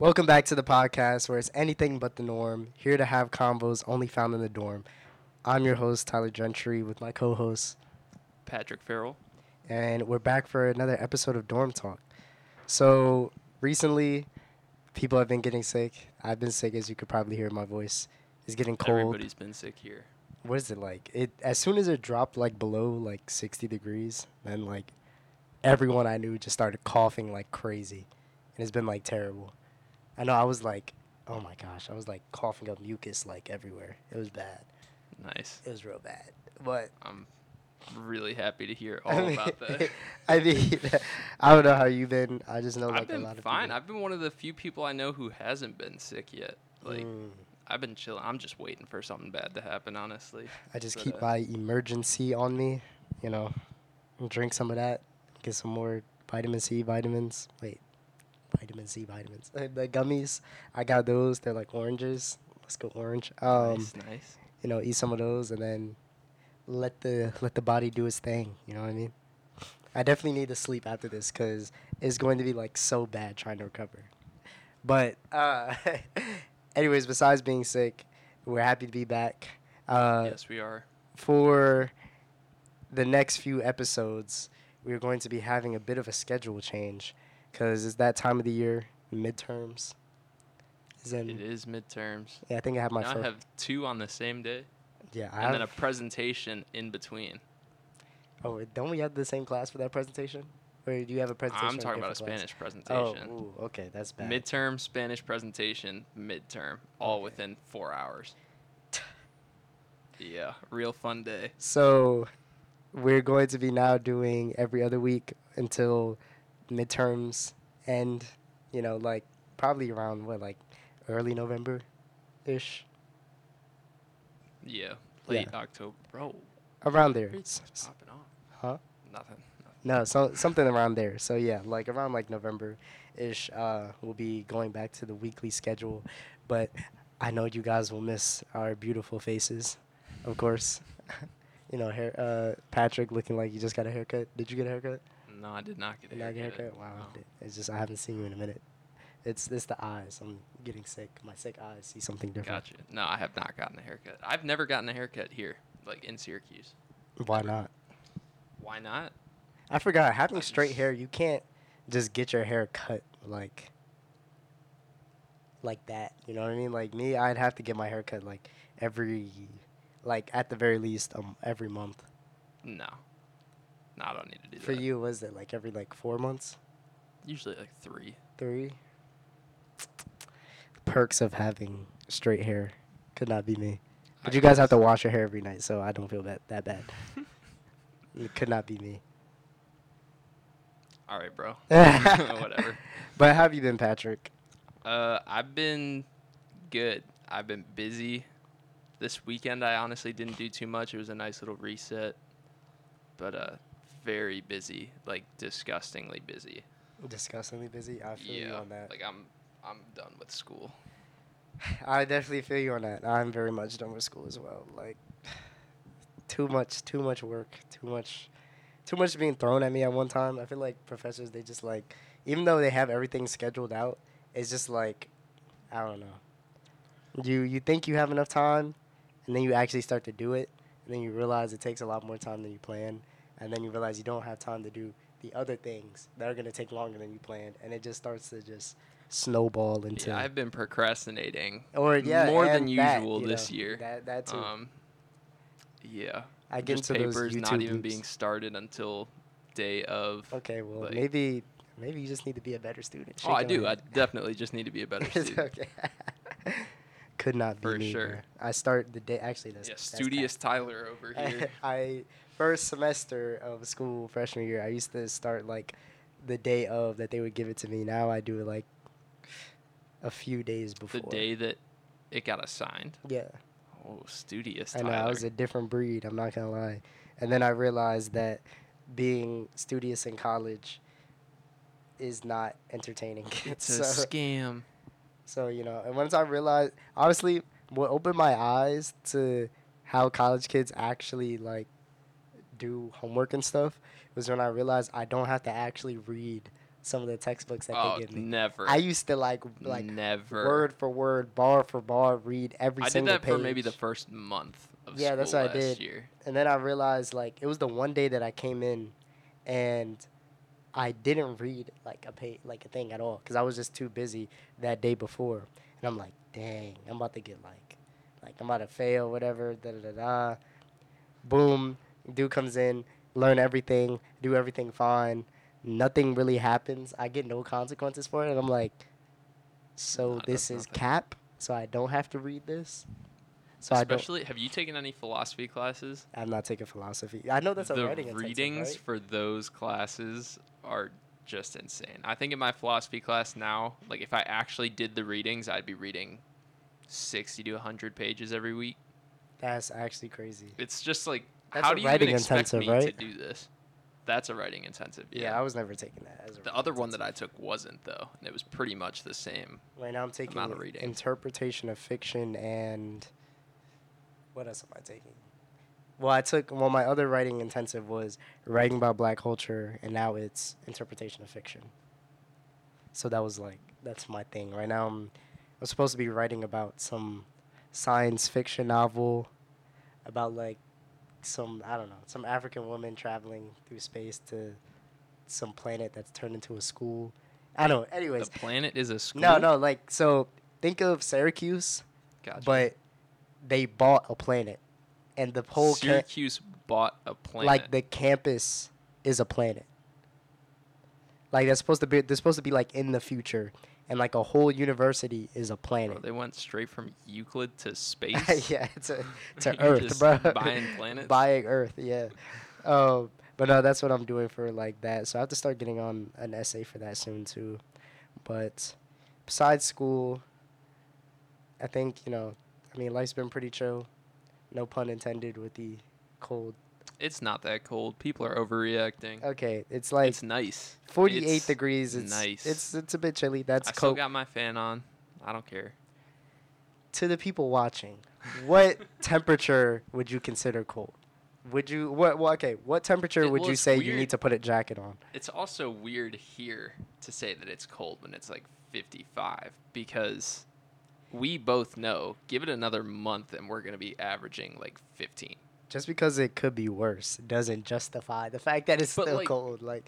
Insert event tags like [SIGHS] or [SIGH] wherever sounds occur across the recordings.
Welcome back to the podcast where it's anything but the norm. Here to have combos only found in the dorm. I'm your host, Tyler Gentry, with my co host, Patrick Farrell. and we're back for another episode of Dorm Talk. So, recently, people have been getting sick. I've been sick, as you could probably hear in my voice. It's getting cold. Everybody's been sick here. What is it like? It As soon as it dropped like below like 60 degrees, then like everyone I knew just started coughing like crazy. And it's been like terrible. I know I was like, oh my gosh, I was like coughing up mucus like everywhere. It was bad. Nice. It was real bad. But I'm really happy to hear I all mean- [LAUGHS] about that. I mean, [LAUGHS] I don't know how you've been. I just know like I've been a lot of fine. people. I've been one of the few people I know who hasn't been sick yet. Like Mm, I've been chilling. I'm just waiting for something bad to happen, honestly. I just but, keep uh, my emergency on me, you know, drink some of that, get some more vitamin C vitamins. Wait, vitamin C vitamins. Uh, [LAUGHS] the gummies, I got those. They're like oranges. Let's go orange. Um, nice, nice. you know, eat some of those and then let the let the body do its thing. You know what I mean? I definitely need to sleep after this because it's going to be like so bad trying to recover. But uh, [LAUGHS] anyways, besides being sick, we're happy to be back. Uh, yes, we are. for the next few episodes, we're going to be having a bit of a schedule change because it's that time of the year, midterms. Is in, It is midterms. Yeah, I think I have my now I have two on the same day, yeah, I and then a presentation in between. oh, don't we have the same class for that presentation? Or do you have a presentation? I'm talking about a class? Spanish presentation. Oh, ooh, okay, that's bad. Midterm Spanish presentation, midterm, all Okay. within four hours. Yeah, real fun day. So, we're going to be now doing every other week until midterms end. You know, like probably around what, like early November, ish. Yeah, late Yeah. October. Bro, Around there. it's popping off. Huh? Nothing. nothing. No, so something around there. So yeah, like around like November ish, uh, we'll be going back to the weekly schedule. But I know you guys will miss our beautiful faces, of course. [LAUGHS] you know, hair uh Patrick looking like you just got a haircut. Did you get a haircut? No, I did not get a Did not get a haircut. haircut? Wow. No. It's just I haven't seen you in a minute. It's it's the eyes. I'm getting sick. My sick eyes see something different. Gotcha. No, I have not gotten a haircut. I've never gotten a haircut here, like in Syracuse. Why not? Why not? I forgot. Having straight hair, you can't just get your hair cut like like that. You know what I mean? Like me, I'd have to get my hair cut like every like at the very least um every month. No. No, I don't need to do For that. you, was it like every like four months, Usually like three. three? Perks of having straight hair could not be me. But I you guys have to wash your hair every night, so I don't feel that that bad. [LAUGHS] it could not be me. All right, bro. [LAUGHS] [LAUGHS] Whatever. But how have you been, Patrick? Uh, I've been good. I've been busy. This weekend, I honestly didn't do too much. It was a nice little reset, but uh, very busy, like disgustingly busy. Disgustingly busy. I feel you on that. like I'm, I'm done with school. [SIGHS] I definitely feel you on that. I'm very much done with school as well. Like [SIGHS] too much, too much work, too much, too much being thrown at me at one time. I feel like professors they just like, even though they have everything scheduled out, it's just like, I don't know. You you think you have enough time, and then you actually start to do it, and then you realize it takes a lot more time than you planned, and then you realize you don't have time to do the other things that are gonna take longer than you planned, and it just starts to just snowball into. Yeah, I've been procrastinating or yeah, more than that, usual you this year. That that too. Um, yeah, I get just into those papers not even loops. being started until day of. okay, well like- maybe maybe you just need to be a better student. Oh, I Shake do. I definitely just need to be a better [LAUGHS] student. okay. [LAUGHS] Could not be For me, sure. bro. I start the day actually. That's, Yeah, that's studious Tyler over [LAUGHS] here. I first semester of school freshman year. I used to start like the day of that they would give it to me. Now I do it like a few days before. the day that it got assigned. Yeah. Oh, studious I know I was a different breed. I'm not gonna lie. And then I realized that being studious in college is not entertaining. [LAUGHS] it's a scam. so you know, and once I realized, honestly, what opened my eyes to how college kids actually like do homework and stuff was when I realized I don't have to actually read some of the textbooks that oh, they give me. never. I used to like like never. word for word, bar for bar, read every single one. I did that page. for maybe the first month of Yeah, that's what I did. year. and then I realized like it was the one day that I came in, and I didn't read like a pay like a thing at all because I was just too busy that day before, and I'm like, dang, I'm about to get like, like I'm about to fail, whatever. Da da da da. Boom, dude comes in, learn everything, do everything fine. Nothing really happens. I get no consequences for it, and I'm like, so Nah, this is nothing. cap. So I don't have to read this. So. Especially, have you taken any philosophy classes? I'm not taking philosophy. I know that's a the writing readings right? for those classes are just insane. I think in my philosophy class now, like if I actually did the readings, I'd be reading 60 to 100 pages every week. That's actually crazy. It's just like, That's how a do you writing even expect intensive, me to do this? That's a writing intensive. Yeah, Yeah. I was never taking that. As a the other one that I took wasn't though, and it was pretty much the same. Right now I'm taking amount of reading. interpretation of fiction and what else am I taking? Well, I took well my other writing intensive was writing about black culture and now it's interpretation of fiction. So that was like that's my thing. Right now I'm I'm supposed to be writing about some science fiction novel about like some I don't know, some African woman traveling through space to some planet that's turned into a school. I don't know. Anyways, The planet is a school. no, no, like so think of Syracuse, Gotcha. but they bought a planet. And the whole ca- Syracuse bought a planet. like the campus is a planet. Like that's supposed to be they're supposed to be like in the future and like a whole university is a Bro, planet. they went straight from Euclid to [LAUGHS] space. yeah, to [LAUGHS] to You're Earth, bro. buying planets? [LAUGHS] Buying Earth, yeah. Um, but no, that's what I'm doing for like that. So I have to start getting on an essay for that soon too. But besides school, I think you know, I mean, life's been pretty chill. No pun intended with the cold. It's not that cold. People are overreacting. Okay, it's like it's nice. 48 it's degrees. It's nice. It's it's a bit chilly. That's I still got my fan on. I don't care. to the people watching. What [LAUGHS] temperature would you consider cold? Would you what? Well, okay. What temperature It- would you say you need to put a jacket on? It's also weird here to say that it's cold when it's like 55 because we both know give it another month and we're going to be averaging like 15. Just because it could be worse doesn't justify the fact that it's But, still like- cold. Like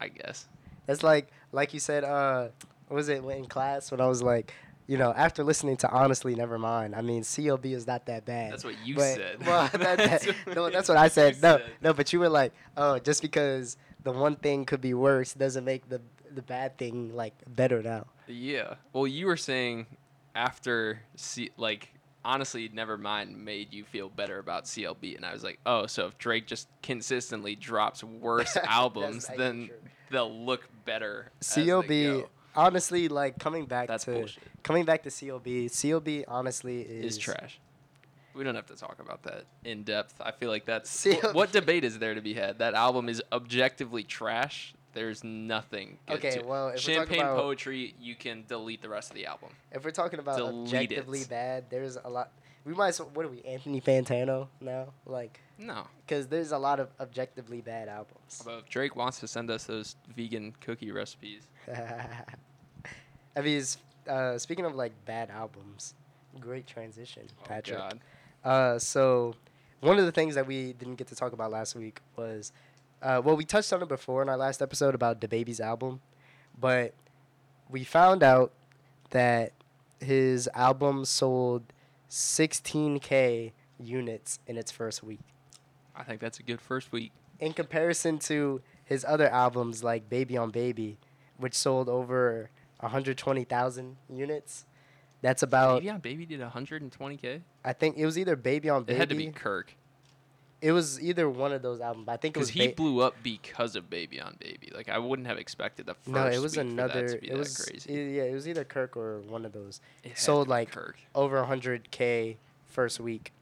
I guess. that's like like you said. Uh, what was it in class when I was like, you know, after listening to honestly, never mind. I mean, CLB is not that bad. That's what you But- said. [LAUGHS] Well, [LAUGHS] that, That's that, what no, that's what I said. No, said. no, but you were like, oh, just because the one thing could be worse doesn't make the the bad thing like better now. Yeah. Well, you were saying after C- like honestly, never mind made you feel better about CLB, and I was like, oh, so if Drake just consistently drops worse [LAUGHS] albums, then true. they'll look better. CLB, honestly, like coming back That's to bullshit. coming back to CLB, CLB honestly is Is trash. We don't have to talk about that in depth. I feel like that's what debate is there to be had. That album is objectively trash. There's nothing. Good Okay, to well, if we're talking champagne about- poetry, you can delete the rest of the album. If we're talking about Delete objectively it. bad, there's a lot. We might. as well- What are we, Anthony Fantano now? Like, No. because there's a lot of objectively bad albums. Although if Drake wants to send us those vegan cookie recipes, [LAUGHS] I mean, uh, speaking of like bad albums, great transition, Patrick. Oh God. Uh, so one of the things that we didn't get to talk about last week was, uh, well, we touched on it before in our last episode about DaBaby's album, but we found out that his album sold 16k units in its first week. I think that's a good first week. In comparison to his other albums like Baby on Baby, which sold over 120,000 units. That's about Baby on Baby did 120k. I think it was either Baby on Baby. It had to be Kirk It was either one of those albums. I think it was because he ba- blew up because of Baby on Baby. Like I wouldn't have expected the first. No, it was another. It was crazy. e- yeah, it was either Kirk or one of those. It sold, like, Kirk. Over 100k first week.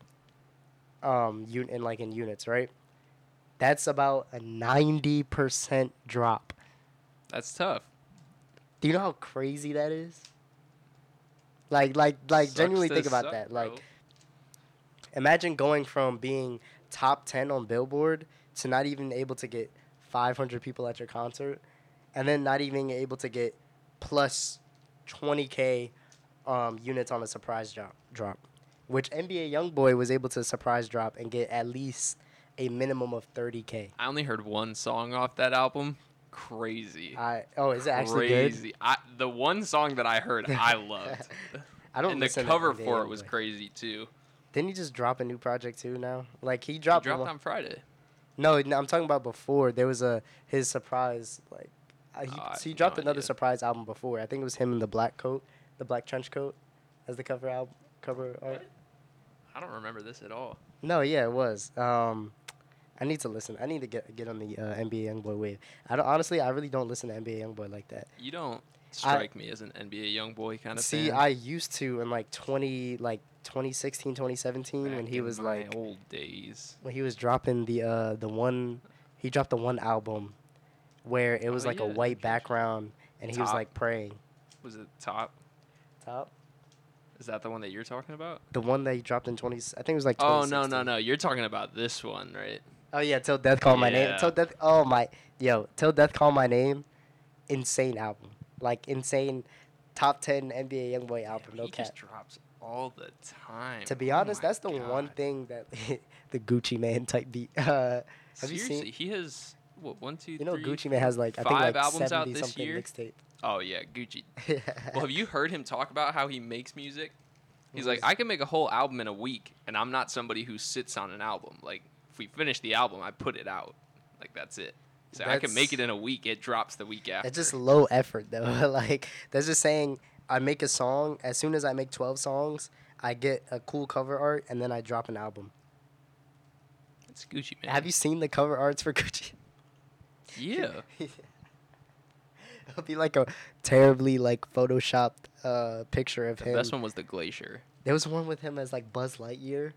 Um, un- in like in units, right? That's about a 90% drop. That's tough. Do you know how crazy that is? Like, like, like, Sucks genuinely think about suck, that. bro. Like, imagine going from being top 10 on Billboard to not even able to get 500 people at your concert. and then not even able to get plus 20k um, units on a surprise drop drop, which NBA YoungBoy was able to surprise drop and get at least a minimum of 30k. I only heard one song off that album. Crazy. I oh, is it actually good? crazy. I, the one song that I heard, I loved. [LAUGHS] I don't and the cover for it was crazy too. Didn't he just drop a new project too now? Like he He dropped, dropped one- on Friday. No, no, I'm talking about before. There was a his surprise like uh, he, Oh, so he dropped no another idea. surprise album before. I think it was him in the black coat, the black trench coat, as the cover album cover art. I don't remember this at all. No, yeah, it was. Um, I need to listen. I need to get get on the uh, NBA YoungBoy wave. I don't honestly. I really don't listen to NBA YoungBoy like that. You don't strike me as an NBA YoungBoy kind of See, fan. I used to in like 20 like 2016, 2017 when he was like old days. when he was dropping the uh the one he dropped the one album where it was Oh, like a white background and he was like praying. Was it top? Top. Is that the one that you're talking about? The one that he dropped in 20 I think it was like Oh no no 2016. no! You're talking about this one, right? Oh yeah, Till Death Call My Name. Till Death Oh my yo, Till Death Call My Name. Insane album. Like insane top 10 NBA YoungBoy album, no he cap. just drops all the time. To be Oh honest, my that's the one thing that [LAUGHS] the Gucci Mane type beat. Uh, have you seen he has what one, two, you know three- Gucci Mane has like I think five like albums out 70 this something year? mixtape. Oh yeah, Gucci. [LAUGHS] Well, have you heard him talk about how he makes music? He's like, I can make a whole album in a week, and I'm not somebody who sits on an album. Like, if we finish the album, I put it out. Like that's it. So I can make it in a week. It drops the week after. That's just low effort though. [LAUGHS] like that's just saying I make a song. As soon as I make twelve songs, I get a cool cover art and then I drop an album. It's Gucci Mane. Have you seen the cover arts for Gucci? Yeah. [LAUGHS] It'll be like a terribly like photoshopped uh, picture of The him. best one was the glacier. There was one with him as like Buzz Lightyear.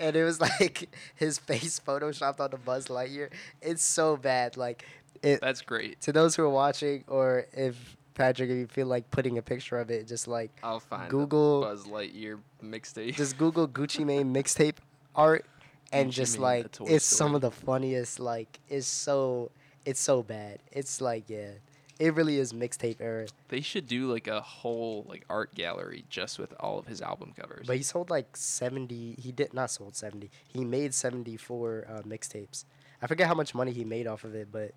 And it was [LAUGHS] like his face photoshopped on the Buzz Lightyear. It's so bad. Like it That's great. to those who are watching or if Patrick if you feel like putting a picture of it, just like I'll find Google- the Buzz Lightyear mixtape. just Google [LAUGHS] Gucci Mane mixtape art and Gucci just Mane, like the Toy it's some of the funniest like it's so it's so bad. It's like yeah. It really is mixtape era. they should do like a whole like art gallery just with all of his album covers. But he sold like 70 he did not sold 70. He made 74 uh, mixtapes. I forget how much money he made off of it, but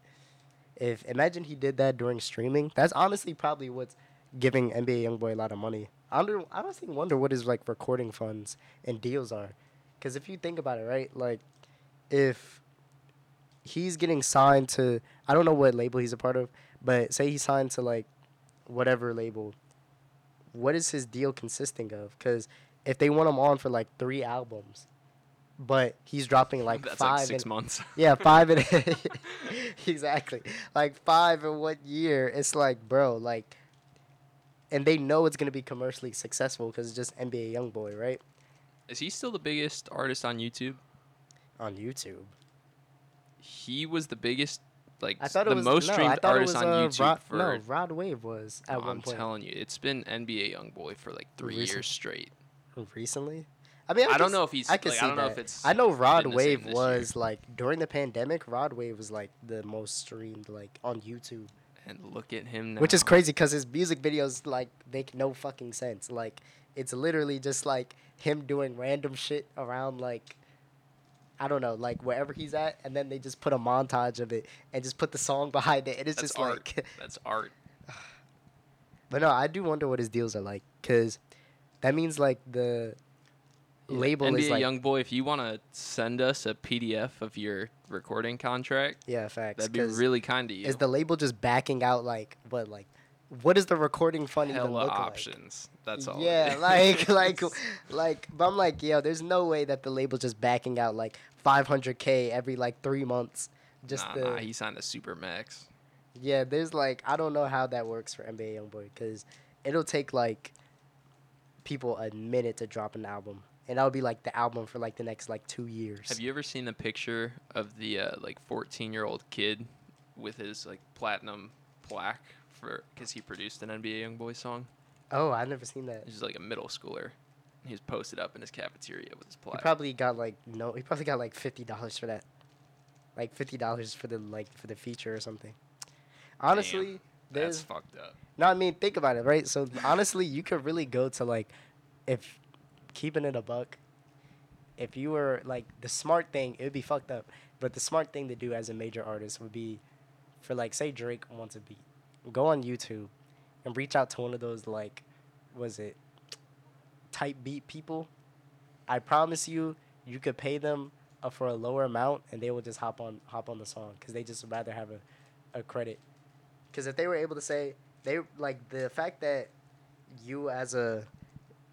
if imagine he did that during streaming, that's honestly probably what's giving NBA YoungBoy a lot of money. I don't I honestly wonder what his like recording funds and deals are. Cuz if you think about it, right? Like if he's getting signed to I don't know what label he's a part of, but say he's signed to like whatever label, what is his deal consisting of? Because if they want him on for like three albums, but he's dropping like That's five, like six in- months. [LAUGHS] yeah, five in [LAUGHS] [LAUGHS] exactly like five in one year. It's like, bro, like, and they know it's gonna be commercially successful because it's just NBA YoungBoy, right? Is he still the biggest artist on YouTube? On YouTube. He was the biggest, like I thought the it was most no, streamed artist was, on uh, YouTube Rod, for. no, Rod Wave was at Oh, one I'm point telling you, it's been NBA YoungBoy for like three Recent- years straight. recently. I mean, I don't know if he's- I can like, I see don't know that. if it's I know Rod been the same Wave was like during the pandemic. Rod Wave was like the most streamed like on YouTube. And look at him now. Which is crazy because his music videos like make no fucking sense. Like it's literally just like him doing random shit around like I don't know, like wherever he's at, and then they just put a montage of it and just put the song [LAUGHS] behind it, and it's That's just art. like. [LAUGHS] That's art. [SIGHS] but no, I do wonder what his deals are like, cause that means like the label NBA is like YoungBoy, if you want to send us a PDF of your recording contract, yeah, facts. that'd be really kind of you. Is the label just backing out like what like what does the recording fund even Hella look like? options. That's all. Yeah, like [LAUGHS] like [LAUGHS] like but I'm like, yo, there's no way that the label's just backing out like 500k every like 3 months just nah, the nah, he signed a super max. Yeah, there's like I don't know how that works for NBA YoungBoy cuz it'll take like people a minute to drop an album. And that'll be like the album for like the next like 2 years. Have you ever seen the picture of the uh, like 14 year old kid with his like platinum plaque for because he produced an NBA YoungBoy song? Oh, I've never seen that. He's just like a middle schooler. He was posted up in his cafeteria with his plaque. He probably got like no, he probably got like $50 for that. Like $50 for the like for the feature or something. honestly, That's fucked up. no. I mean, think about it, right? So honestly, you could really go to like, if keeping it a buck. If you were like the smart thing, it would be fucked up. But the smart thing to do as a major artist would be, for like, say Drake wants a beat, go on YouTube, and reach out to one of those like, was it, type beat people. I promise you, you could pay them uh, for a lower amount, and they will just hop on hop on the song because they just rather have a, a credit. Because if they were able to say they like the fact that you as a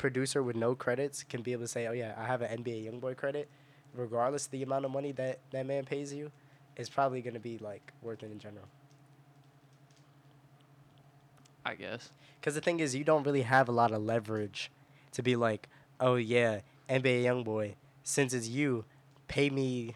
producer with no credits can be able to say, oh yeah, I have an NBA YoungBoy credit, regardless of the amount of money that that man pays you, is probably gonna be like worth it in general. I guess. Because the thing is, you don't really have a lot of leverage to be like, oh yeah, NBA YoungBoy, since it's you, pay me.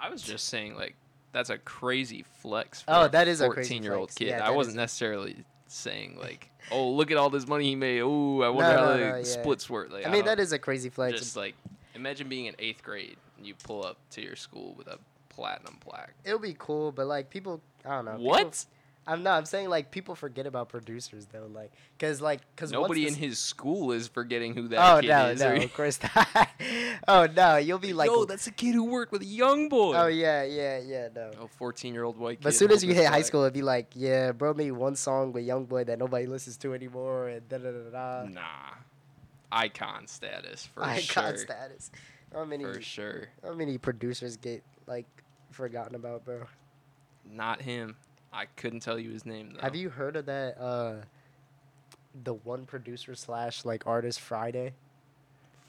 I was just saying like that's a crazy flex. For Oh, that is a fourteen-year-old kid. Yeah, I wasn't is- necessarily saying like, oh, look at all this money he made. Oh, I wonder No, how no, the no, yeah. splits work. Like, I mean, that is a crazy flex. just like imagine being in eighth grade and you pull up to your school with a platinum plaque. It'll be cool, but like people, I don't know. people- What? I'm not. I'm saying like people forget about producers though, like because like because Nobody in his school is forgetting who that Oh kid no, is. no, of [LAUGHS] course not. [LAUGHS] oh no, you'll be like, Yo, that's a kid who worked with a young boy. oh yeah, yeah, yeah, no. Oh, 14 year old white kid. But as soon as you hit high school, it'd be like, yeah, bro made one song with YoungBoy that nobody listens to anymore, and da da da da. Nah. Icon status for Icon sure. Icon status. How many? For sure. How many producers get like forgotten about, bro? Not him. I couldn't tell you his name though. Have you heard of that? uh The one producer slash like artist Friday.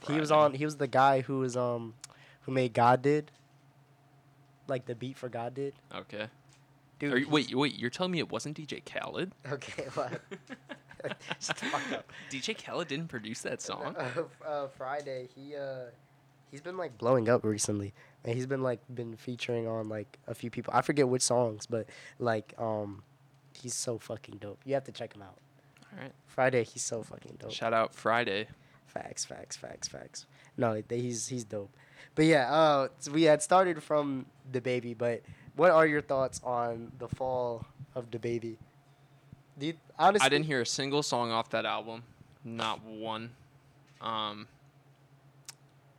He was on. He was the guy who was um, who made God did. Like the beat for God did. Okay. Dude. Are you, wait, wait. You're telling me it wasn't DJ Khaled? Okay. [LAUGHS] What? [LAUGHS] Shut the fuck up. DJ Khaled didn't produce that song. Uh, [LAUGHS] uh, Friday, he uh, he's been like blowing up recently, and he's been like been featuring on like a few people. I forget which songs, but like um, he's so fucking dope. You have to check him out. All right. Friday, he's so fucking dope. Shout out Friday. Facts, facts, facts, facts. No, he's he's dope. But yeah, uh, we had started from DaBaby, but what are your thoughts on the fall of DaBaby? Do you, honestly, I didn't hear a single song off that album. Not one. Um.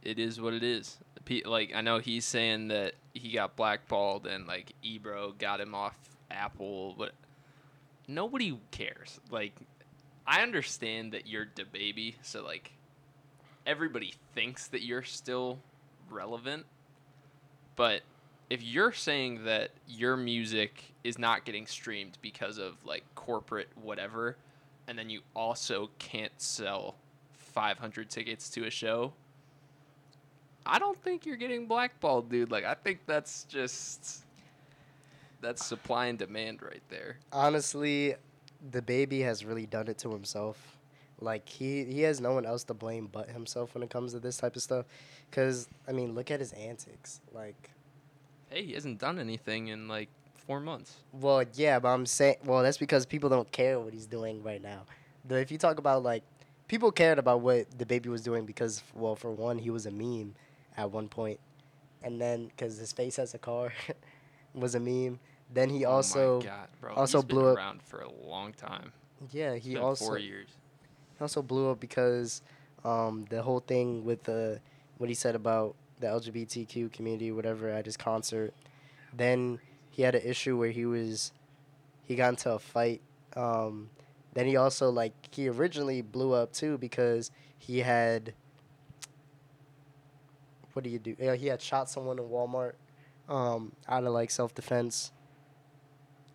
It is what it is. Like I know he's saying that he got blackballed and like Ebro got him off Apple, but nobody cares. Like I understand that you're DaBaby, so like everybody thinks that you're still relevant, but if you're saying that your music is not getting streamed because of like corporate whatever, and then you also can't sell 500 tickets to a show, I don't think you're getting blackballed, dude. Like, I think that's just. That's supply and demand right there. honestly, DaBaby has really done it to himself. Like he he has no one else to blame but himself when it comes to this type of stuff. Cause I mean, look at his antics. Like, Hey, he hasn't done anything in like four months. well, yeah, but I'm saying, well, that's because people don't care what he's doing right now. Though, if you talk about like, people cared about what DaBaby was doing because, well, for one, he was a meme at one point, and then because his face as a car [LAUGHS] was a meme. Then he oh also, my God, bro. also He's blew up- around for a long time. yeah, he also four years. He also blew up because um, the whole thing with the what he said about the LGBTQ community, whatever, at his concert. Then he had an issue where he was he got into a fight. Um, then he also like he originally blew up too because he had what do you do? Yeah, he had shot someone in Walmart um, out of like self defense,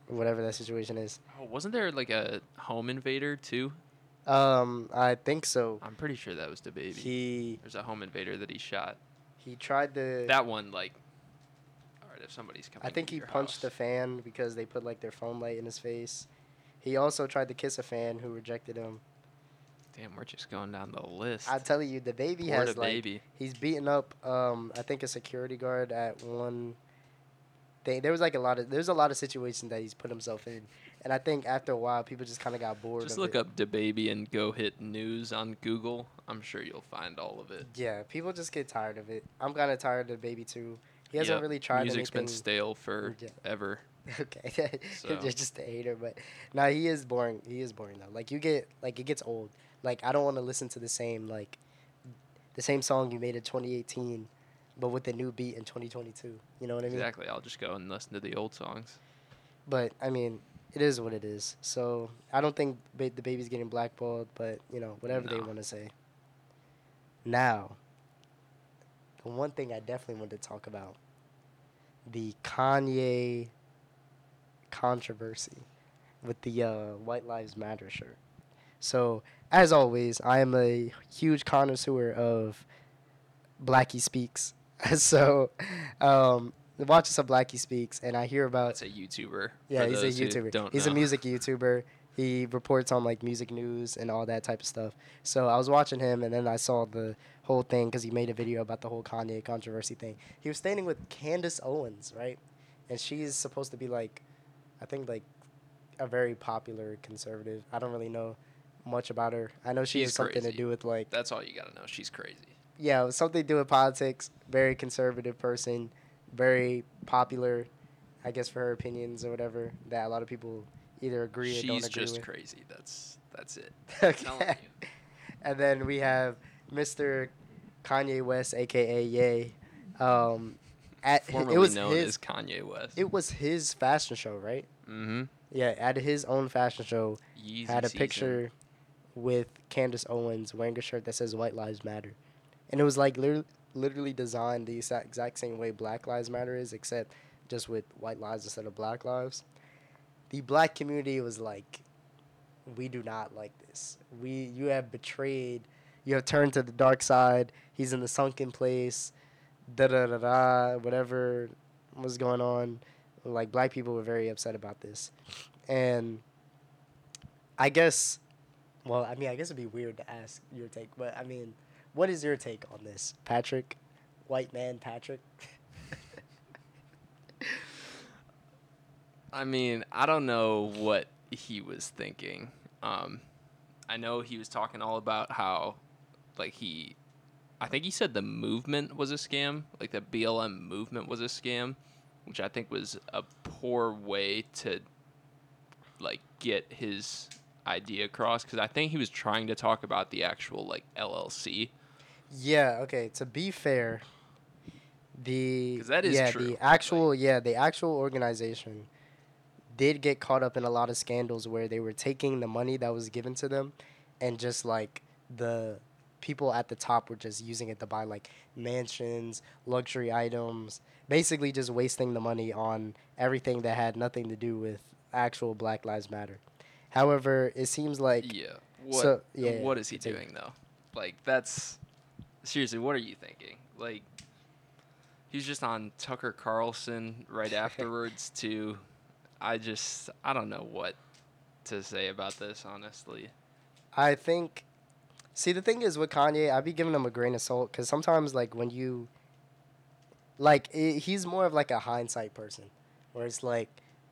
whatever that situation is. Oh, wasn't there like a home invader too? Um, I think so. I'm pretty sure that was DaBaby. He There's a home invader that he shot. he tried to. That one, like, all right, if somebody's coming. I think he punched a house- fan because they put like their phone light in his face. He also tried to kiss a fan who rejected him. Damn, we're just going down the list. I tell you, DaBaby Poor has the like baby. he's beaten up. Um, I think a security guard at one. Thing. There was like a lot of there's a lot of situations that he's put himself in, and I think after a while people just kind of got bored. Just look it. up DaBaby and go hit news on Google. I'm sure you'll find all of it. Yeah, people just get tired of it. I'm kind of tired of DaBaby too. He hasn't Yep, really tried Music's anything. been stale for Yeah. ever. [LAUGHS] Okay, [LAUGHS] So- you're just a hater, but nah, he is boring. He is boring though. Like you get like it gets old. Like I don't want to listen to the same like the same song you made in 2018, but with the new beat in 2022. You know what I mean? Exactly. I'll just go and listen to the old songs. But I mean, it is what it is. So I don't think ba- DaBaby's getting blackballed, but you know whatever they want to say. Now, the one thing I definitely want to talk about the Kanye controversy with the uh, White Lives Matter shirt. So, as always, I am a huge connoisseur of Blackie Speaks. [LAUGHS] so, um, watching some Blackie Speaks, and I hear about It's a YouTuber. yeah, he's a YouTuber. He's a music [LAUGHS] YouTuber. He reports on like music news and all that type of stuff. So I was watching him, and then I saw the whole thing because he made a video about the whole Kanye controversy thing. He was standing with Candace Owens, right? And she's supposed to be like, I think like a very popular conservative. I don't really know much about her. I know she She's has something crazy. to do with like That's all you gotta know. She's crazy. yeah, something to do with politics. Very conservative person, very popular, I guess for her opinions or whatever. That a lot of people either agree or don't She's just crazy. That's that's it. [LAUGHS] okay. And then we have Mr. Kanye West, aka Ye. Um, at Formerly it was known his. as Kanye West. It was his fashion show, right? mm-hmm. Yeah, at his own fashion show, Yeezy had a season. picture with Candace Owens wearing a shirt that says "White Lives Matter," and it was like literally, literally designed the exact, exact same way Black Lives Matter is, except just with white lives instead of black lives. The black community was like, "We do not like this. We you have betrayed. You have turned to the dark side. He's in the sunken place. Da da da da. Whatever was going on." Like black people were very upset about this, and I guess, well, I mean, I guess it'd be weird to ask your take, but I mean, what is your take on this, Patrick? White man Patrick? [LAUGHS] I mean, I don't know what he was thinking. Um, I know he was talking all about how, like he, I think he said the movement was a scam, like the BLM movement was a scam, which I think was a poor way to, like, get his idea across. Because I think he was trying to talk about the actual like LLC. Yeah. Okay. To be fair, the that is yeah true, the like- actual yeah the actual organization did get caught up in a lot of scandals where they were taking the money that was given to them, and just like the people at the top were just using it to buy like mansions, luxury items, basically just wasting the money on everything that had nothing to do with actual Black Lives Matter. However, it seems like Yeah. What? So, yeah, What is he doing though? Like that's seriously. What are you thinking? Like he's just on Tucker Carlson right [LAUGHS] afterwards too. I just I don't know what to say about this honestly. I think. See, the thing is with Kanye, I'd be giving him a grain of salt because sometimes, like, when you. Like, i he's more of like a hindsight person, where it's like,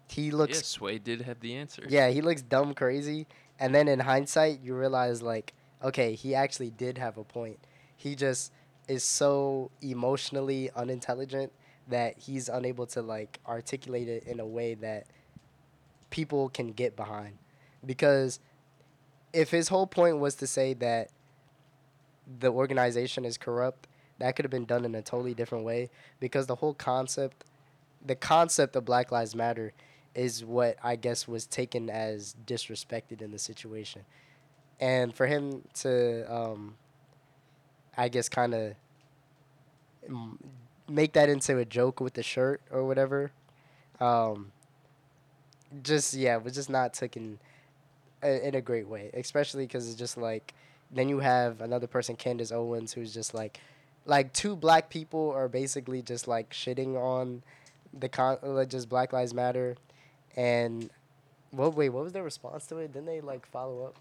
he looks. yeah. Sway did have the answer. Yeah, he looks dumb crazy, and then in hindsight, you realize like, okay, he actually did have a point. He just is so emotionally unintelligent that he's unable to like articulate it in a way that people can get behind. Because if his whole point was to say that the organization is corrupt, that could have been done in a totally different way because the whole concept the concept of Black Lives Matter is what I guess was taken as disrespected in the situation. And for him to um I guess kind of make that into a joke with the shirt or whatever um just yeah was just not taken in a great way especially because it's just like then you have another person candace owens who's just like like two black people are basically just like shitting on the con like just black lives matter and what wait what was their response to it didn't they like follow up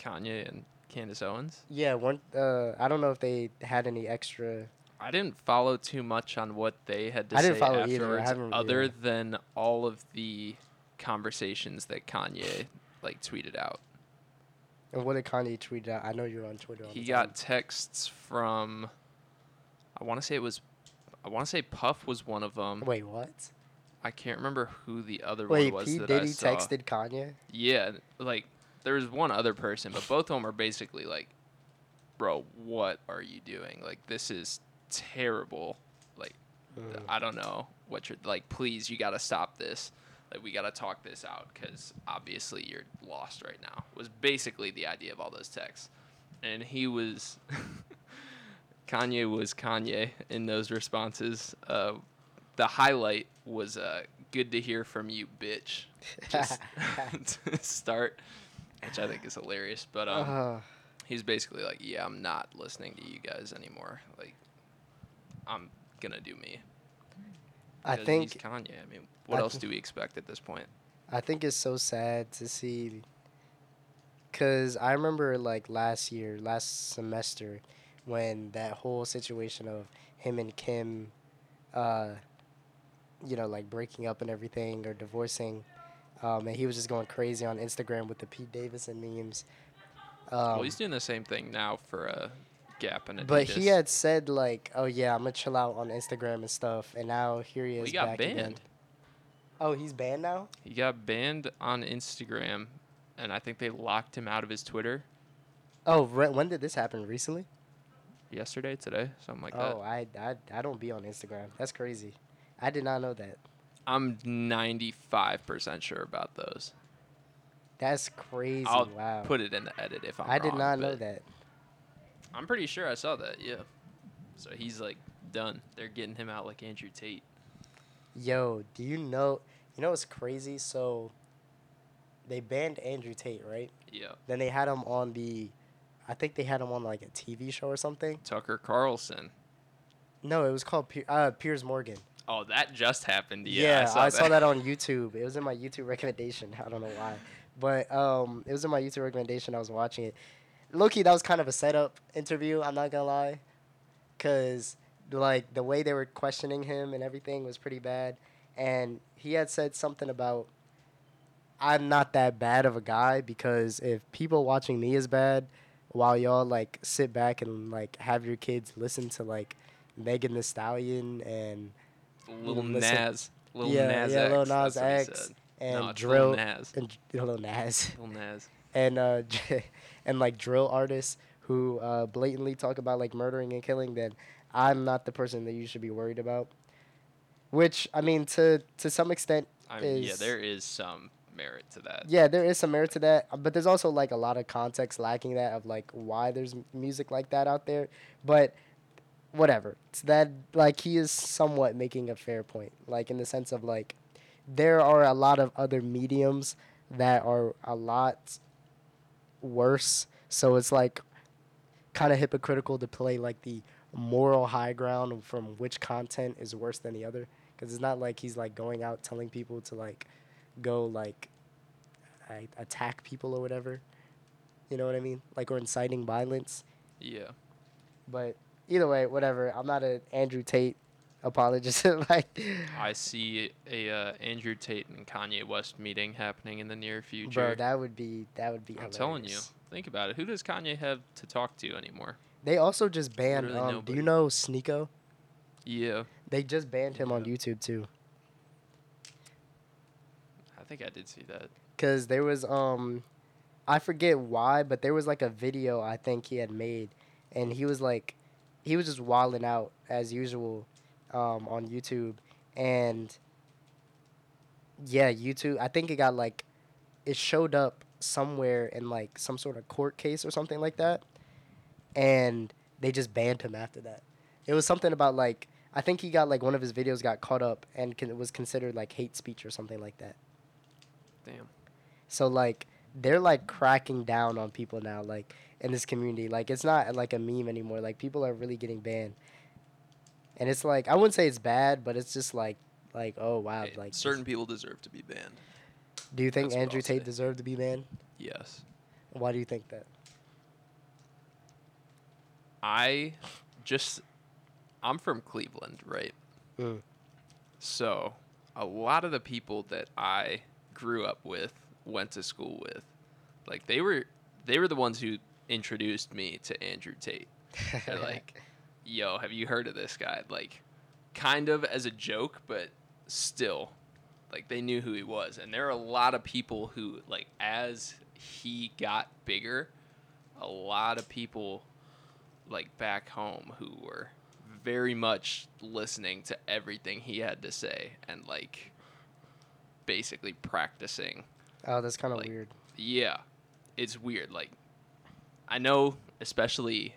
Kanye and Candace Owens. yeah one uh i don't know if they had any extra I didn't follow too much on what they had to I say didn't follow either. I afterwards, other yeah. than all of the conversations that Kanye like tweeted out. And what did kanye tweet out i know you're on twitter he got texts from I want to say it was I want to say Puff was one of them. wait what I can't remember who the other Wait, one was P that Diddy I saw. texted Kanye. Yeah, like there was one other person, but both of them are basically like, "Bro, what are you doing? Like this is terrible. Like Mm. I don't know what you're like. Please, you got to stop this. Like we got to talk this out because obviously you're lost right now." Was basically the idea of all those texts, and he was. [LAUGHS] Kanye was Kanye in those responses. Uh, the highlight was uh, "Good to hear from you, bitch." [LAUGHS] Just [LAUGHS] start, which I think is hilarious. But um, Uh, he's basically like, "Yeah, I'm not listening to you guys anymore. Like, I'm gonna do me." I think he's Kanye. I mean, what I else thi- do we expect at this point? I think it's so sad to see. Cause I remember like last year, last semester, when that whole situation of him and Kim, uh, you know, like breaking up and everything or divorcing, um, and he was just going crazy on Instagram with the Pete Davidson memes. Um, well, he's doing the same thing now for a Gap and Adidas. but he had said like, "Oh yeah, I'm gonna chill out on Instagram and stuff," and now here he is he got back again. banned. Oh, he's banned now. He got banned on Instagram, and I think they locked him out of his Twitter Oh, re- when did this happen? Recently? yesterday, today, something like oh, that. I, I I don't be on Instagram. That's crazy. I did not know that. I'm 95% sure about those. That's crazy. I'll wow. put it in the edit if I'm I did not know that. I'm pretty sure I saw that. Yeah. So he's like done. They're getting him out like Andrew Tate. Yo, do you know? You know what's crazy? So they banned Andrew Tate, right? Yeah. Then they had him on the, I think they had him on like a TV show or something. Tucker Carlson. No, it was called Pier- uh, Piers Morgan. Oh, that just happened. Yeah, yeah I, saw, that. on YouTube. It was in my YouTube recommendation. [LAUGHS] I don't know why, but um, it was in my YouTube recommendation. I was watching it. Loki, that was kind of a setup interview. I'm not gonna lie, cause like the way they were questioning him and everything was pretty bad, and he had said something about I'm not that bad of a guy because if people watching me is bad, while y'all like sit back and like have your kids listen to like Megan Thee Stallion and Lil listen- Nas. Lil Yeah, Nas yeah, X. Lil Nas X. and no, drill Lil Nas. and Lil Nas Lil Nas. [LAUGHS] and uh [LAUGHS] and like drill artists who uh blatantly talk about like murdering and killing, then I'm not the person that you should be worried about. Which I mean, to to some extent, I mean, yeah, there is some merit to that. yeah, there is some merit to that, uh, but there's also like a lot of context lacking that of like why there's music like that out there. But whatever, it's that like he is somewhat making a fair point, like in the sense of like there are a lot of other mediums that are a lot worse. So it's like kind of hypocritical to play like the moral high ground from which content is worse than the other because it's not like he's like going out telling people to like go like I, attack people or whatever. You know what I mean? Like or inciting violence. Yeah. But either way, whatever. I'm not an Andrew Tate apologist. [LAUGHS] like, I see a uh, Andrew Tate and Kanye West meeting happening in the near future. bro, that would be that would be. I'm telling you. Think about it. Who does Kanye have to talk to anymore? They also just banned. Literally Um, do you know Sneako? Yeah. They just banned him on YouTube too. I think I did see that. Cause there was um, I forget why, but there was like a video I think he had made, and he was like, he was just wilding out as usual, um, on YouTube, and yeah, YouTube. I think it got like, it showed up somewhere in like some sort of court case or something like that, and they just banned him after that. It was something about like I think he got like one of his videos got caught up and con- was considered like hate speech or something like that. Damn. So like they're like cracking down on people now, like in this community. Like it's not like a meme anymore. Like people are really getting banned. And it's like I wouldn't say it's bad, but it's just like like oh wow, Hey, like certain people deserve to be banned. Do you think that's Andrew Tate say. deserved to be banned? Yes. Why do you think that? I just I'm from Cleveland, right? Mm. So, a lot of the people that I grew up with, went to school with, like they were they were the ones who introduced me to Andrew Tate. [LAUGHS] Like, "Yo, have you heard of this guy?" Like kind of as a joke, but still Like they knew who he was, and there are a lot of people who like as he got bigger, a lot of people like back home who were very much listening to everything he had to say and like basically practicing Oh, that's kind of Like- weird. yeah, it's weird. Like, I know, especially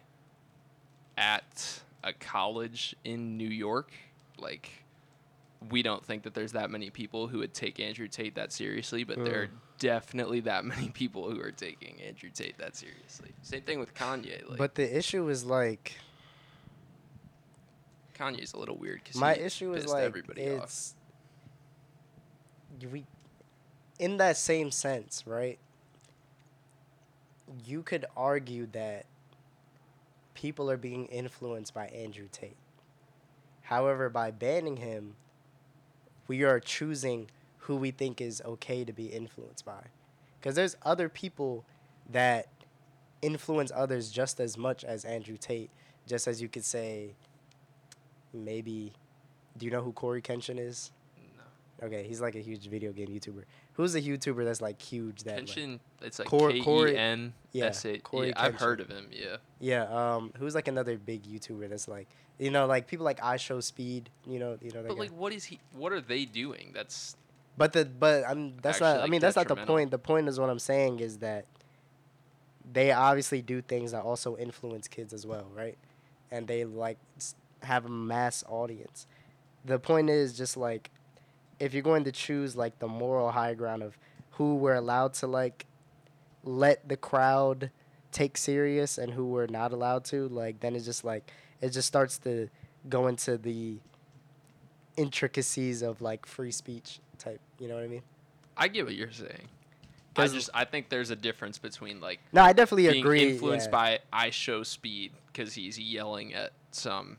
at a college in New York, like, we don't think that there's that many people who would take Andrew Tate that seriously, but there are Mm. definitely that [LAUGHS] many people who are taking Andrew Tate that seriously. Same thing with Kanye. Like, but the issue is like Kanye's a little weird because my issue is like everybody off. it's you- we in that same sense, right? You could argue that people are being influenced by Andrew Tate. However, by banning him, we are choosing who we think is okay to be influenced by. Because there's other people that influence others just as much as Andrew Tate, just as you could say, maybe. Do you know who Cory Kenshin is? Okay, he's like a huge video game YouTuber. Who's a YouTuber that's like huge? That like- Kenshin, it's like Cor- K Corey- E N yeah, S A. Corey Yeah, I've heard of him. Yeah. yeah. Um, who's like another big YouTuber that's like, you know, like people like IShowSpeed. You know, you know But guy. like, what is he? What are they doing? That's But the but I'm that's not. I mean, that's not the point. The point is what I'm saying is that they obviously do things that also influence kids as well, right? And they like have a mass audience. The point is just like if you're going to choose like the moral high ground of who we're allowed to like let the crowd take serious and who we're not allowed to, like then it's just like it just starts to go into the intricacies of like free speech type. You know what I mean? I get what you're saying. I 'Cause- just I think there's a difference between like No, I definitely being agree. influenced yeah. by IShowSpeed because he's yelling at some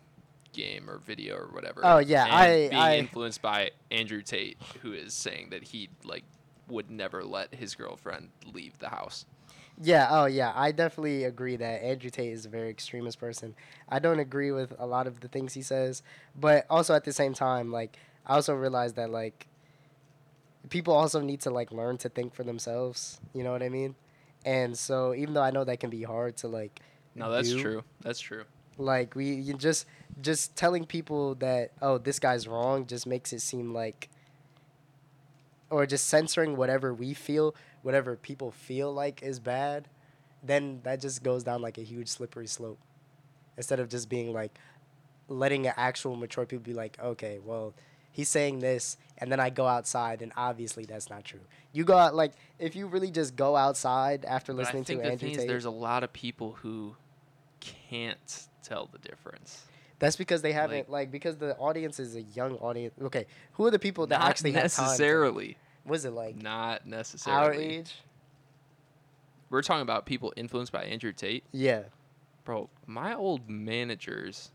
game or video or whatever. Oh, yeah, and I- being I- influenced by Andrew Tate, who is saying that he like would never let his girlfriend leave the house. Yeah, oh yeah, I definitely agree that Andrew Tate is a very extremist person. I don't agree with a lot of the things he says, but also at the same time, like I also realize that like people also need to like learn to think for themselves. You know what I mean? And so even though I know that can be hard to like No, that's do, true. That's true. Like we you just just telling people that oh this guy's wrong just makes it seem like or just censoring whatever we feel, whatever people feel like is bad, then that just goes down like a huge slippery slope. Instead of just being like letting an actual mature people be like, okay, well, he's saying this, and then I go outside, and obviously that's not true. You go out like if you really just go outside after But I listening think to the Andrew thing is there's a lot of people who can't tell the difference. That's because they haven't like, because the audience is a young audience. Okay, who are the people that actually have time? to- necessarily. Was it like Not necessarily our age? We're talking about people influenced by Andrew Tate. Yeah. Bro, my old managers.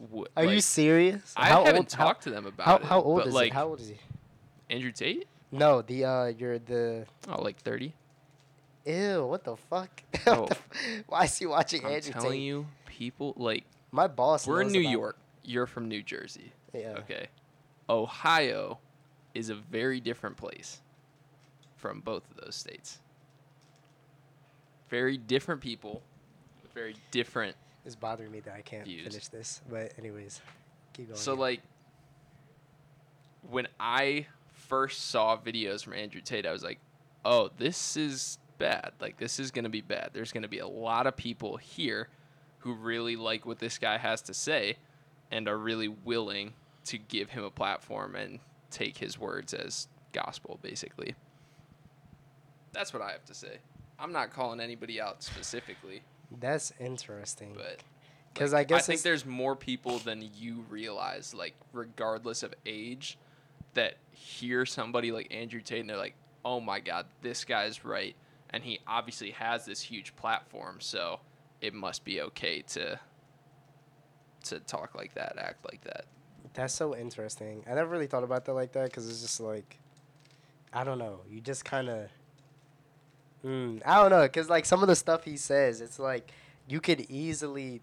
W- Are you serious? I How haven't old, how- talked to them about How, it. how, old is like he? How old is he? Andrew Tate? No, the uh, you're the. Oh, like thirty. Ew! What the fuck? Oh. What the f- Why is he watching Andrew Tate? I'm Andrew telling Tate? you, people like My boss. we're in New York. You're from New Jersey. Yeah. Okay. Ohio is a very different place from both of those states. Very different people, very different. It's bothering me that I can't Views. finish this. But anyways, keep going. So yeah. like when I first saw videos from Andrew Tate, I was like, "Oh, this is bad. Like this is going to be bad. There's going to be a lot of people here who really like what this guy has to say and are really willing to give him a platform and take his words as gospel basically." That's what I have to say. I'm not calling anybody out specifically, that's interesting. but 'Cause like, I guess I think there's more people than you realize, like regardless of age, that hear somebody like Andrew Tate and they're like, "Oh my God, this guy's right," and he obviously has this huge platform, so it must be okay to to talk like that, act like that. That's so interesting. I never really thought about that like that because it's just like, I don't know. You just kind of, mm, I don't know. Because like some of the stuff he says, it's like you could easily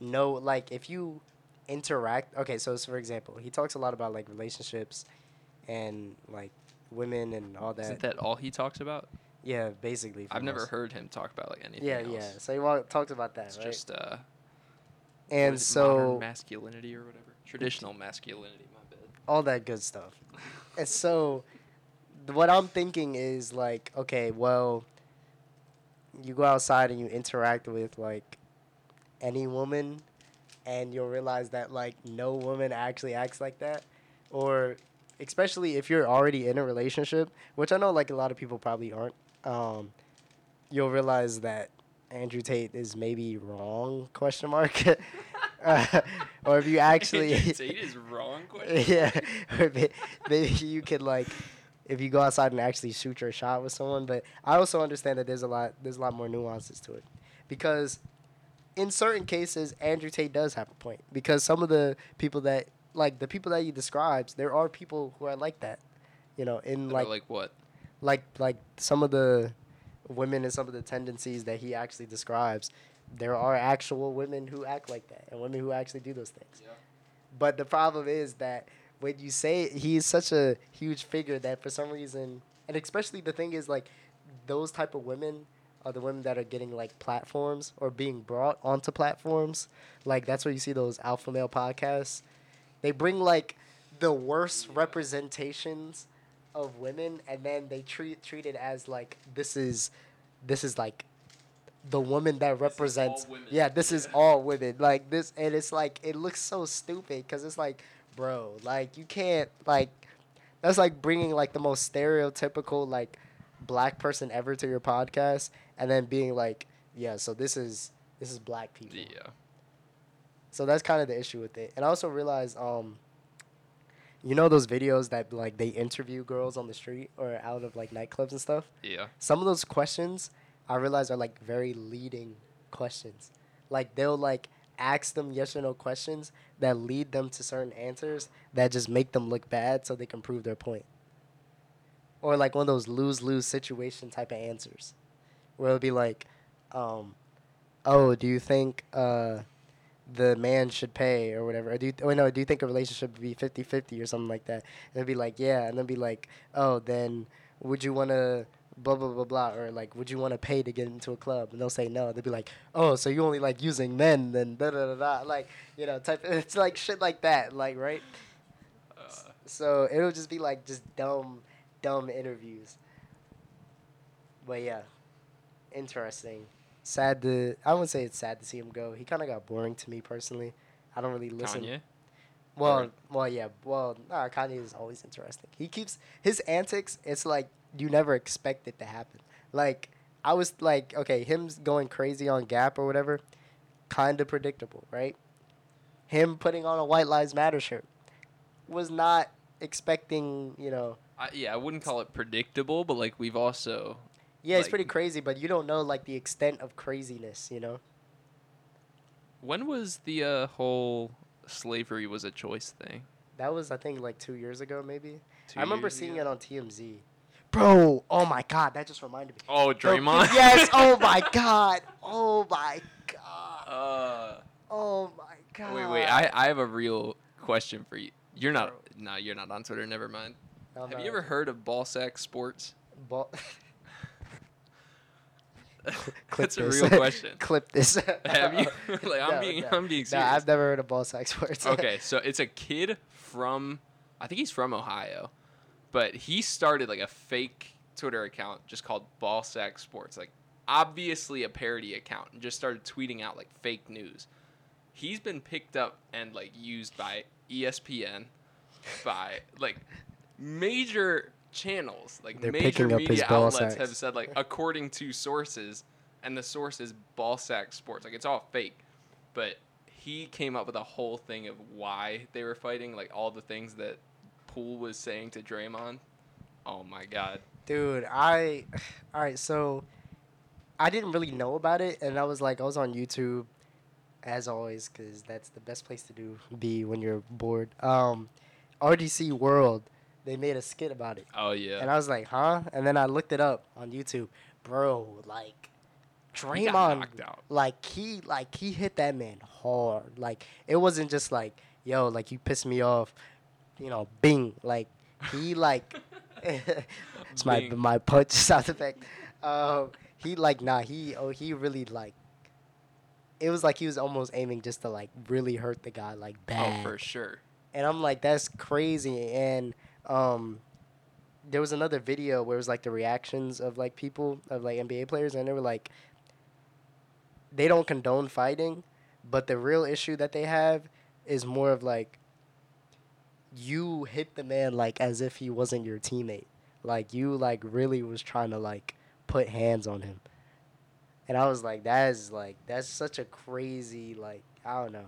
know, like if you interact. Okay, so, so for example, he talks a lot about like relationships and like women and all that. Isn't that all he talks about? Yeah, basically. I've never most- heard him talk about like anything Yeah, else. yeah. So he talked about that, It's right? just uh, and so masculinity or whatever. Traditional masculinity. My bad. all that good stuff. And so, what I'm thinking is like, okay, well, you go outside and you interact with like any woman, and you'll realize that like no woman actually acts like that, or especially if you're already in a relationship, which I know like a lot of people probably aren't. Um, you'll realize that Andrew Tate is maybe wrong? Question mark. [LAUGHS] Uh, or if you actually [LAUGHS] Andrew Tate is wrong. Question. [LAUGHS] yeah, or may- maybe you could like, if you go outside and actually shoot your shot with someone. But I also understand that there's a lot, there's a lot more nuances to it, because in certain cases, Andrew Tate does have a point. Because some of the people that, like the people that he describes, there are people who are like that, you know, in Like, like, like what? Like, like some of the women and some of the tendencies that he actually describes. There are actual women who act like that, and women who actually do those things. Yeah. But the problem is that when you say he's such a huge figure that for some reason, and especially the thing is like those type of women are the women that are getting like platforms or being brought onto platforms. Like that's where you see those alpha male podcasts. They bring like the worst representations of women, and then they treat treat it as like this is this is like the woman that represents yeah this is all women. Like this and it's like it looks so stupid because it's like bro like you can't like that's like bringing like the most stereotypical like black person ever to your podcast and then being like yeah so this is this is black people. Yeah. so that's kind of the issue with it. And i also realized um you know those videos that like they interview girls on the street or out of like nightclubs and stuff Yeah. some of those questions I realize are like very leading questions. Like they'll like ask them yes or no questions that lead them to certain answers that just make them look bad so they can prove their point. Or like one of those lose lose situation type of answers. Where it'll be like, um, oh, do you think uh, the man should pay or whatever? Or do you, or no, do you think a relationship would be 50 50 or something like that? And it'd be like, yeah. And then be like, oh, then would you want to blah blah blah blah or like would you want to pay to get into a club and they'll say no They'd be like oh so you only like using men then da da da da like you know type [LAUGHS] it's like shit like that like right Uh, so it'll just be like just dumb dumb interviews but yeah interesting sad to i wouldn't say it's sad to see him go he kind of got boring to me personally i don't really listen Kanye. well, Or- well, yeah. Well, nah, Kanye is always interesting. He keeps his antics. It's like you never expect it to happen. Like I was like, okay, him going crazy on Gap or whatever, kind of predictable, right? Him putting on a White Lives Matter shirt was not expecting. You know, I, yeah, I wouldn't call it predictable, but like we've also yeah, it's Like- pretty crazy, but you don't know like the extent of craziness. You know, when was the uh, whole slavery was a choice thing? that was I think like two years ago, maybe. Two I remember years seeing ago? it on TMZ. Bro, oh my god, that just reminded me. Oh, Draymond. [LAUGHS] yes. Oh [LAUGHS] my god. Oh my god. Uh, Oh my god. wait, wait. I, I have a real question for you. You're not. No, you're not on Twitter. Never mind. Have you ever heard of ball sack Sports? Ball- [LAUGHS] [LAUGHS] Clip That's a this. real question. [LAUGHS] Clip this. have you? [LAUGHS] like I'm No, being no. I'm being No, serious. I've never heard of ball sack sports. okay, so it's a kid from I think he's from Ohio, but he started like a fake Twitter account just called Ball Sack Sports, like obviously a parody account, and just started tweeting out like fake news. He's been picked up and like used by ESPN, by like major channels, like They're major picking up his media ball outlets sacks. have said like according to sources, and the source is Ballsack Sports, like it's all fake, but he came up with a whole thing of why they were fighting, like all the things that Poole was saying to Draymond. Oh my god. Dude, I [SIGHS] all right, so I didn't really know about it and I was like I was on YouTube as always cuz that's the best place to do be when you're bored. Um RDC World, they made a skit about it. Oh yeah. And I was like, "Huh?" And then I looked it up on YouTube. Bro, like He Draymond out. like he like he hit that man hard. Like it wasn't just like, "Yo, like you pissed me off." You know, bing. Like he like [LAUGHS] it's my Bing. my punch [LAUGHS] sound effect. Um, he like nah he oh he really like. It was like he was almost aiming just to like really hurt the guy like bad. Oh, bad. for sure. and I'm like, that's crazy. And um, there was another video where it was like the reactions of like people of like NBA players, and they were like, they don't condone fighting, but the real issue that they have is more of like, you hit the man like as if he wasn't your teammate, like you like really was trying to like put hands on him. And I was like, that is like that's such a crazy like I don't know.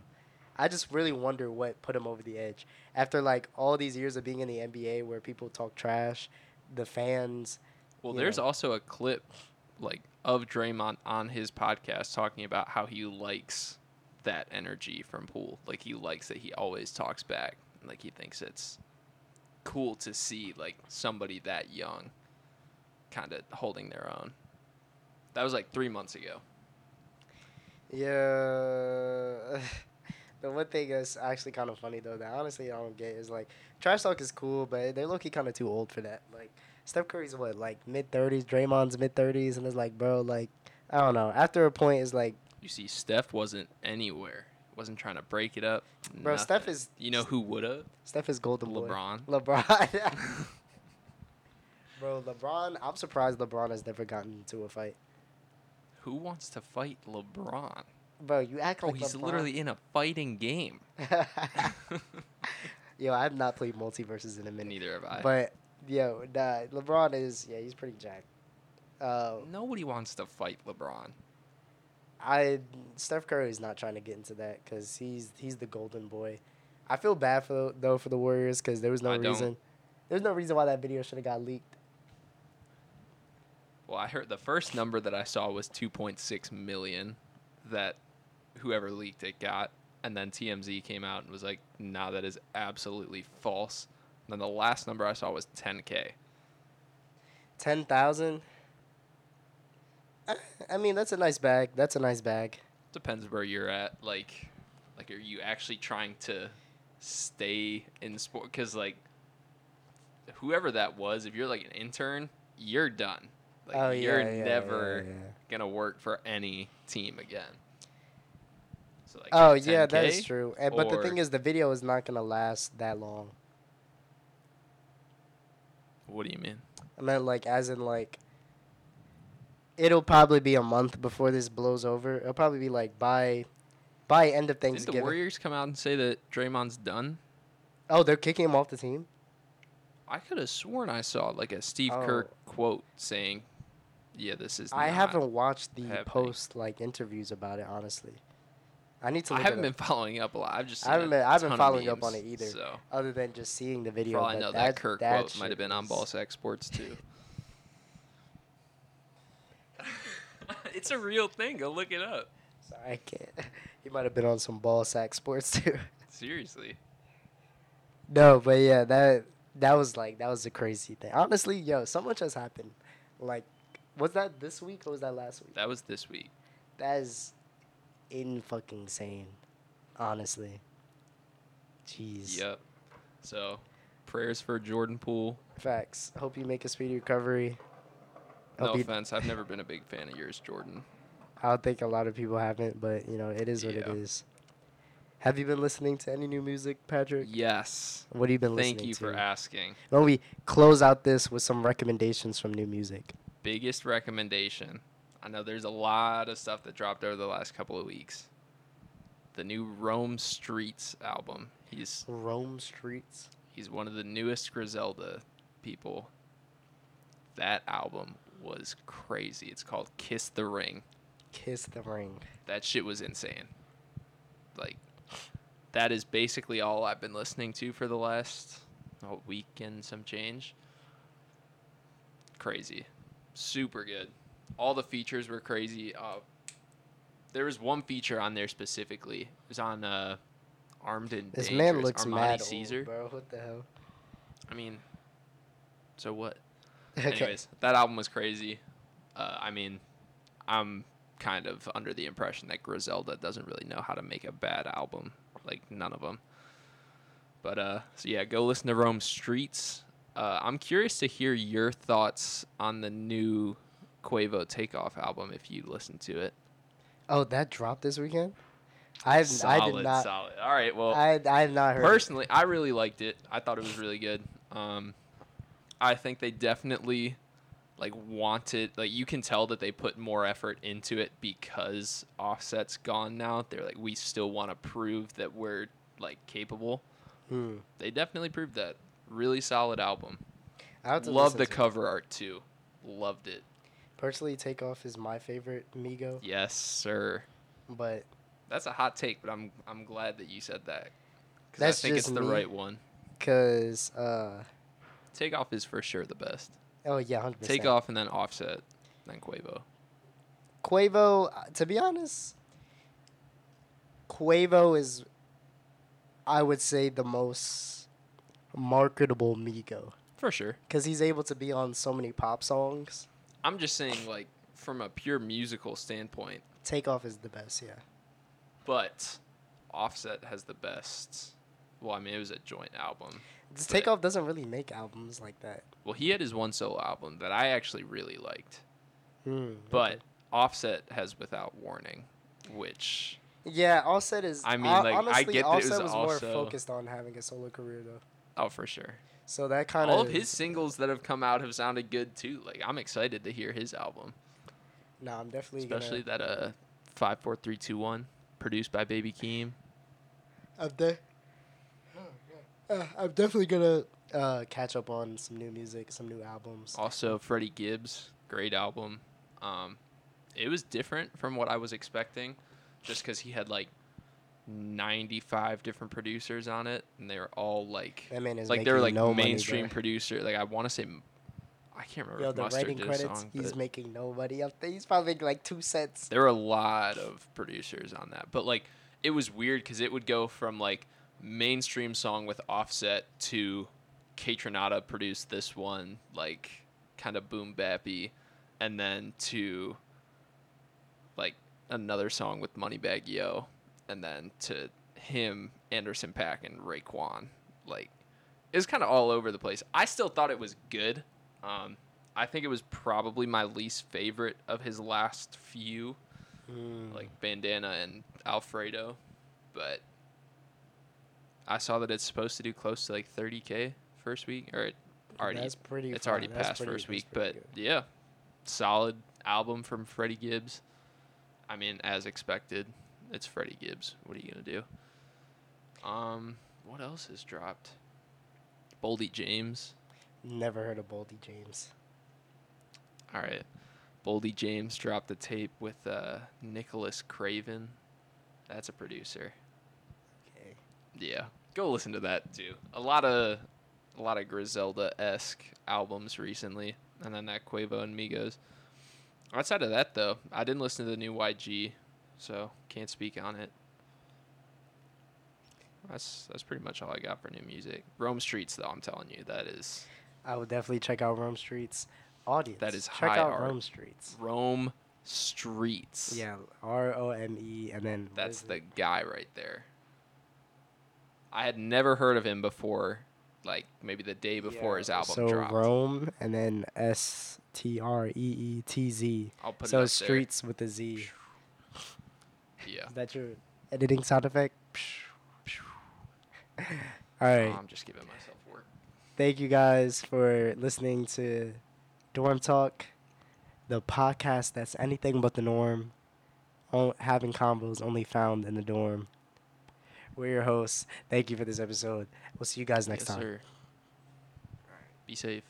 I just really wonder what put him over the edge after like all these years of being in the NBA where people talk trash, the fans. Well, there's know. also a clip like of Draymond on his podcast talking about how he likes that energy from Poole. Like he likes that he always talks back. Like he thinks it's cool to see like somebody that young kind of holding their own. That was like 3 months ago. Yeah. [LAUGHS] the one thing that's actually kind of funny though that honestly I don't get is like trash talk is cool, but they're looking kind of too old for that. Like Steph Curry's what like mid thirties, Draymond's mid thirties, and it's like bro, like I don't know. After a point, it's like You see Steph wasn't anywhere. Wasn't trying to break it up. Bro, Steph is- You know who would have? Steph is golden boy. LeBron. LeBron. [LAUGHS] [LAUGHS] bro, LeBron. I'm surprised LeBron has never gotten into a fight. Who wants to fight LeBron? Bro, you act Oh, like he's LeBron. literally in a fighting game. [LAUGHS] Yo, I've not played MultiVersus in a minute. Neither have I. But yo, nah, LeBron is yeah, he's pretty jacked. Uh, Nobody wants to fight LeBron. I Steph Curry is not trying to get into that because he's he's the golden boy. I feel bad for though for the Warriors because there was no I reason. There's no reason why that video should have got leaked. Well, I heard the first number that I saw was 2.6 million that whoever leaked it got. And then TMZ came out and was like, nah, that is absolutely false. And then the last number I saw was 10K. Ten thousand. I mean, that's a nice bag. That's a nice bag. Depends where you're at. Like, like are you actually trying to stay in sport? Because, like, whoever that was, if you're like an intern, you're done. Like, oh you're yeah, yeah, never yeah, yeah. gonna work for any team again. So like Oh yeah, that 10K? is true. And, but the thing is, the video is not gonna last that long. What do you mean? I meant like as in like it'll probably be a month before this blows over. It'll probably be like by by end of Thanksgiving. Didn't the. Warriors come out and say that Draymond's done? oh, they're kicking him off the team. I could have sworn I saw like a Steve Oh. Kerr quote saying, "Yeah, this is." I haven't watched the happening. post like interviews about it honestly. I need to. I haven't it been up, following up a lot. I've just. Seen I haven't been- I haven't ton of following up on it either. So other than just seeing the video. all I know, that, that Kerr that quote might have been on is- Ball Sack Sports too. [LAUGHS] it's a real thing. Go look it up. Sorry, I can't. [LAUGHS] He might have been on some ball sack sports too. [LAUGHS] Seriously. No, but yeah, that that was like that was a crazy thing. Honestly, yo, so much has happened. Like, was that this week or was that last week? That was this week. That is in fucking insane. Honestly. Jeez. Yep. So, prayers for Jordan Poole. Facts. Hope you make a speedy recovery. No Hope you- offense, I've never been a big fan of yours, Jordan. I don't think a lot of people haven't, but you know, it is what Yeah. it is. Have you been listening to any new music, Patrick? Yes. What have you been listening to? Thank you for asking. Why don't we close out this with some recommendations from new music? Biggest recommendation. I know there's a lot of stuff that dropped over the last couple of weeks. The new Rome Streetz album. He's Rome Streetz. he's one of the newest Griselda people. That album was crazy. It's called Kiss the Ring. Kiss the Ring. That shit was insane. Like that is basically all I've been listening to for the last oh, week and some change. Crazy. Super good. All the features were crazy. Uh, there was one feature on there specifically. It was on uh, Armed and This Dangerous. man looks Armani mad Caesar. old, bro. What the hell? I mean, so what? [LAUGHS] Okay. Anyways, that album was crazy. Uh, I mean, I'm kind of under the impression that Griselda doesn't really know how to make a bad album. Like none of them. But uh, so yeah, go listen to Rome Streetz. Uh, I'm curious to hear your thoughts on the new Quavo Takeoff album if you listen to it. Oh, that dropped this weekend. I solid, I did not. solid. All right, well, I I have not heard. it. personally, I really liked it. I thought it was really good. Um, I think they definitely like wanted like you can tell that they put more effort into it because Offset's gone now. They're like we still want to prove that we're like capable. Hmm. They definitely proved that. Really solid album. I Love the to it. cover art too. Loved it. Personally, Takeoff is my favorite Migo, Yes, sir. but That's a hot take, but I'm I'm glad that you said that. 'Cause That's I think it's just the me. right one. cause uh Takeoff is for sure the best. oh yeah, hundred percent. Takeoff and then Offset, then Quavo. Quavo, uh, to be honest, Quavo is, I would say, the most marketable Migo For sure. because he's able to be on so many pop songs. I'm just saying, like, from a pure musical standpoint, Takeoff is the best, yeah. but Offset has the best. Well, I mean, it was a joint album. But- Takeoff doesn't really make albums like that. Well, he had his one solo album that I actually really liked, Hmm, but. Offset has Without Warning, which yeah, Offset is. I mean, like, I honestly, get that it was Offset was more focused on having a solo career though. oh for sure. So that kind of All of his singles that have come out have sounded good too. Like I'm excited to hear his album, No, I'm definitely especially gonna, that uh five four three two one produced by Baby Keem. I'm de- uh, I'm definitely gonna uh, catch up on some new music, some new albums. Also, Freddie Gibbs, great album. Um, it was different from what I was expecting, just because he had like 95 different producers on it, and they were all like, That man is like they're like no mainstream producer. Like I want to say, I can't remember. Yo, the Mustard writing credits, song, he's making no money up there. He's probably making like two cents. there were a lot of producers on that, but like it was weird because it would go from like mainstream song with Offset to Kaytranada produced this one, like kind of boom bappy, and then to like another song with Moneybag Yo, and then to him, Anderson .Paak, and Raekwon. Like it was kind of all over the place. I still thought it was good. Um, I think it was probably my least favorite of his last few Mm. like Bandana and Alfredo, but I saw that it's supposed to do close to like 30k first week, or it already That's pretty. it's fine. already That's past pretty- first week, but good. yeah, solid album from Freddie Gibbs. I mean, as expected, it's Freddie Gibbs. What are you gonna do? Um, what else has dropped? Boldy James. never heard of Boldy James. All right. Boldy James dropped a tape with uh, Nicholas Craven. That's a producer. Okay. Yeah, go listen to that too. A lot of, a lot of Griselda esque albums recently, and then that Quavo and Migos. Outside of that, though, I didn't listen to the new YG, so can't speak on it. That's that's pretty much all I got for new music. Rome Streetz, though, I'm telling you, that is I would definitely check out Rome Streetz. Audience. That is check high out art. Rome Streetz. Rome Streetz. Yeah, R O M E, and then That's the it? guy right there. I had never heard of him before, like maybe the day before Yeah, his album so dropped. Rome and then S T R E E T Z. I'll put So it up it's streets with a Z. Yeah. Is that your editing sound effect? All right. I'm just giving myself work. Thank you guys for listening to Dorm Talk, the podcast that's anything but the norm. O- having combos only found in the dorm. We're your hosts. Thank you for this episode. We'll see you guys next yes, time. sir. Be safe.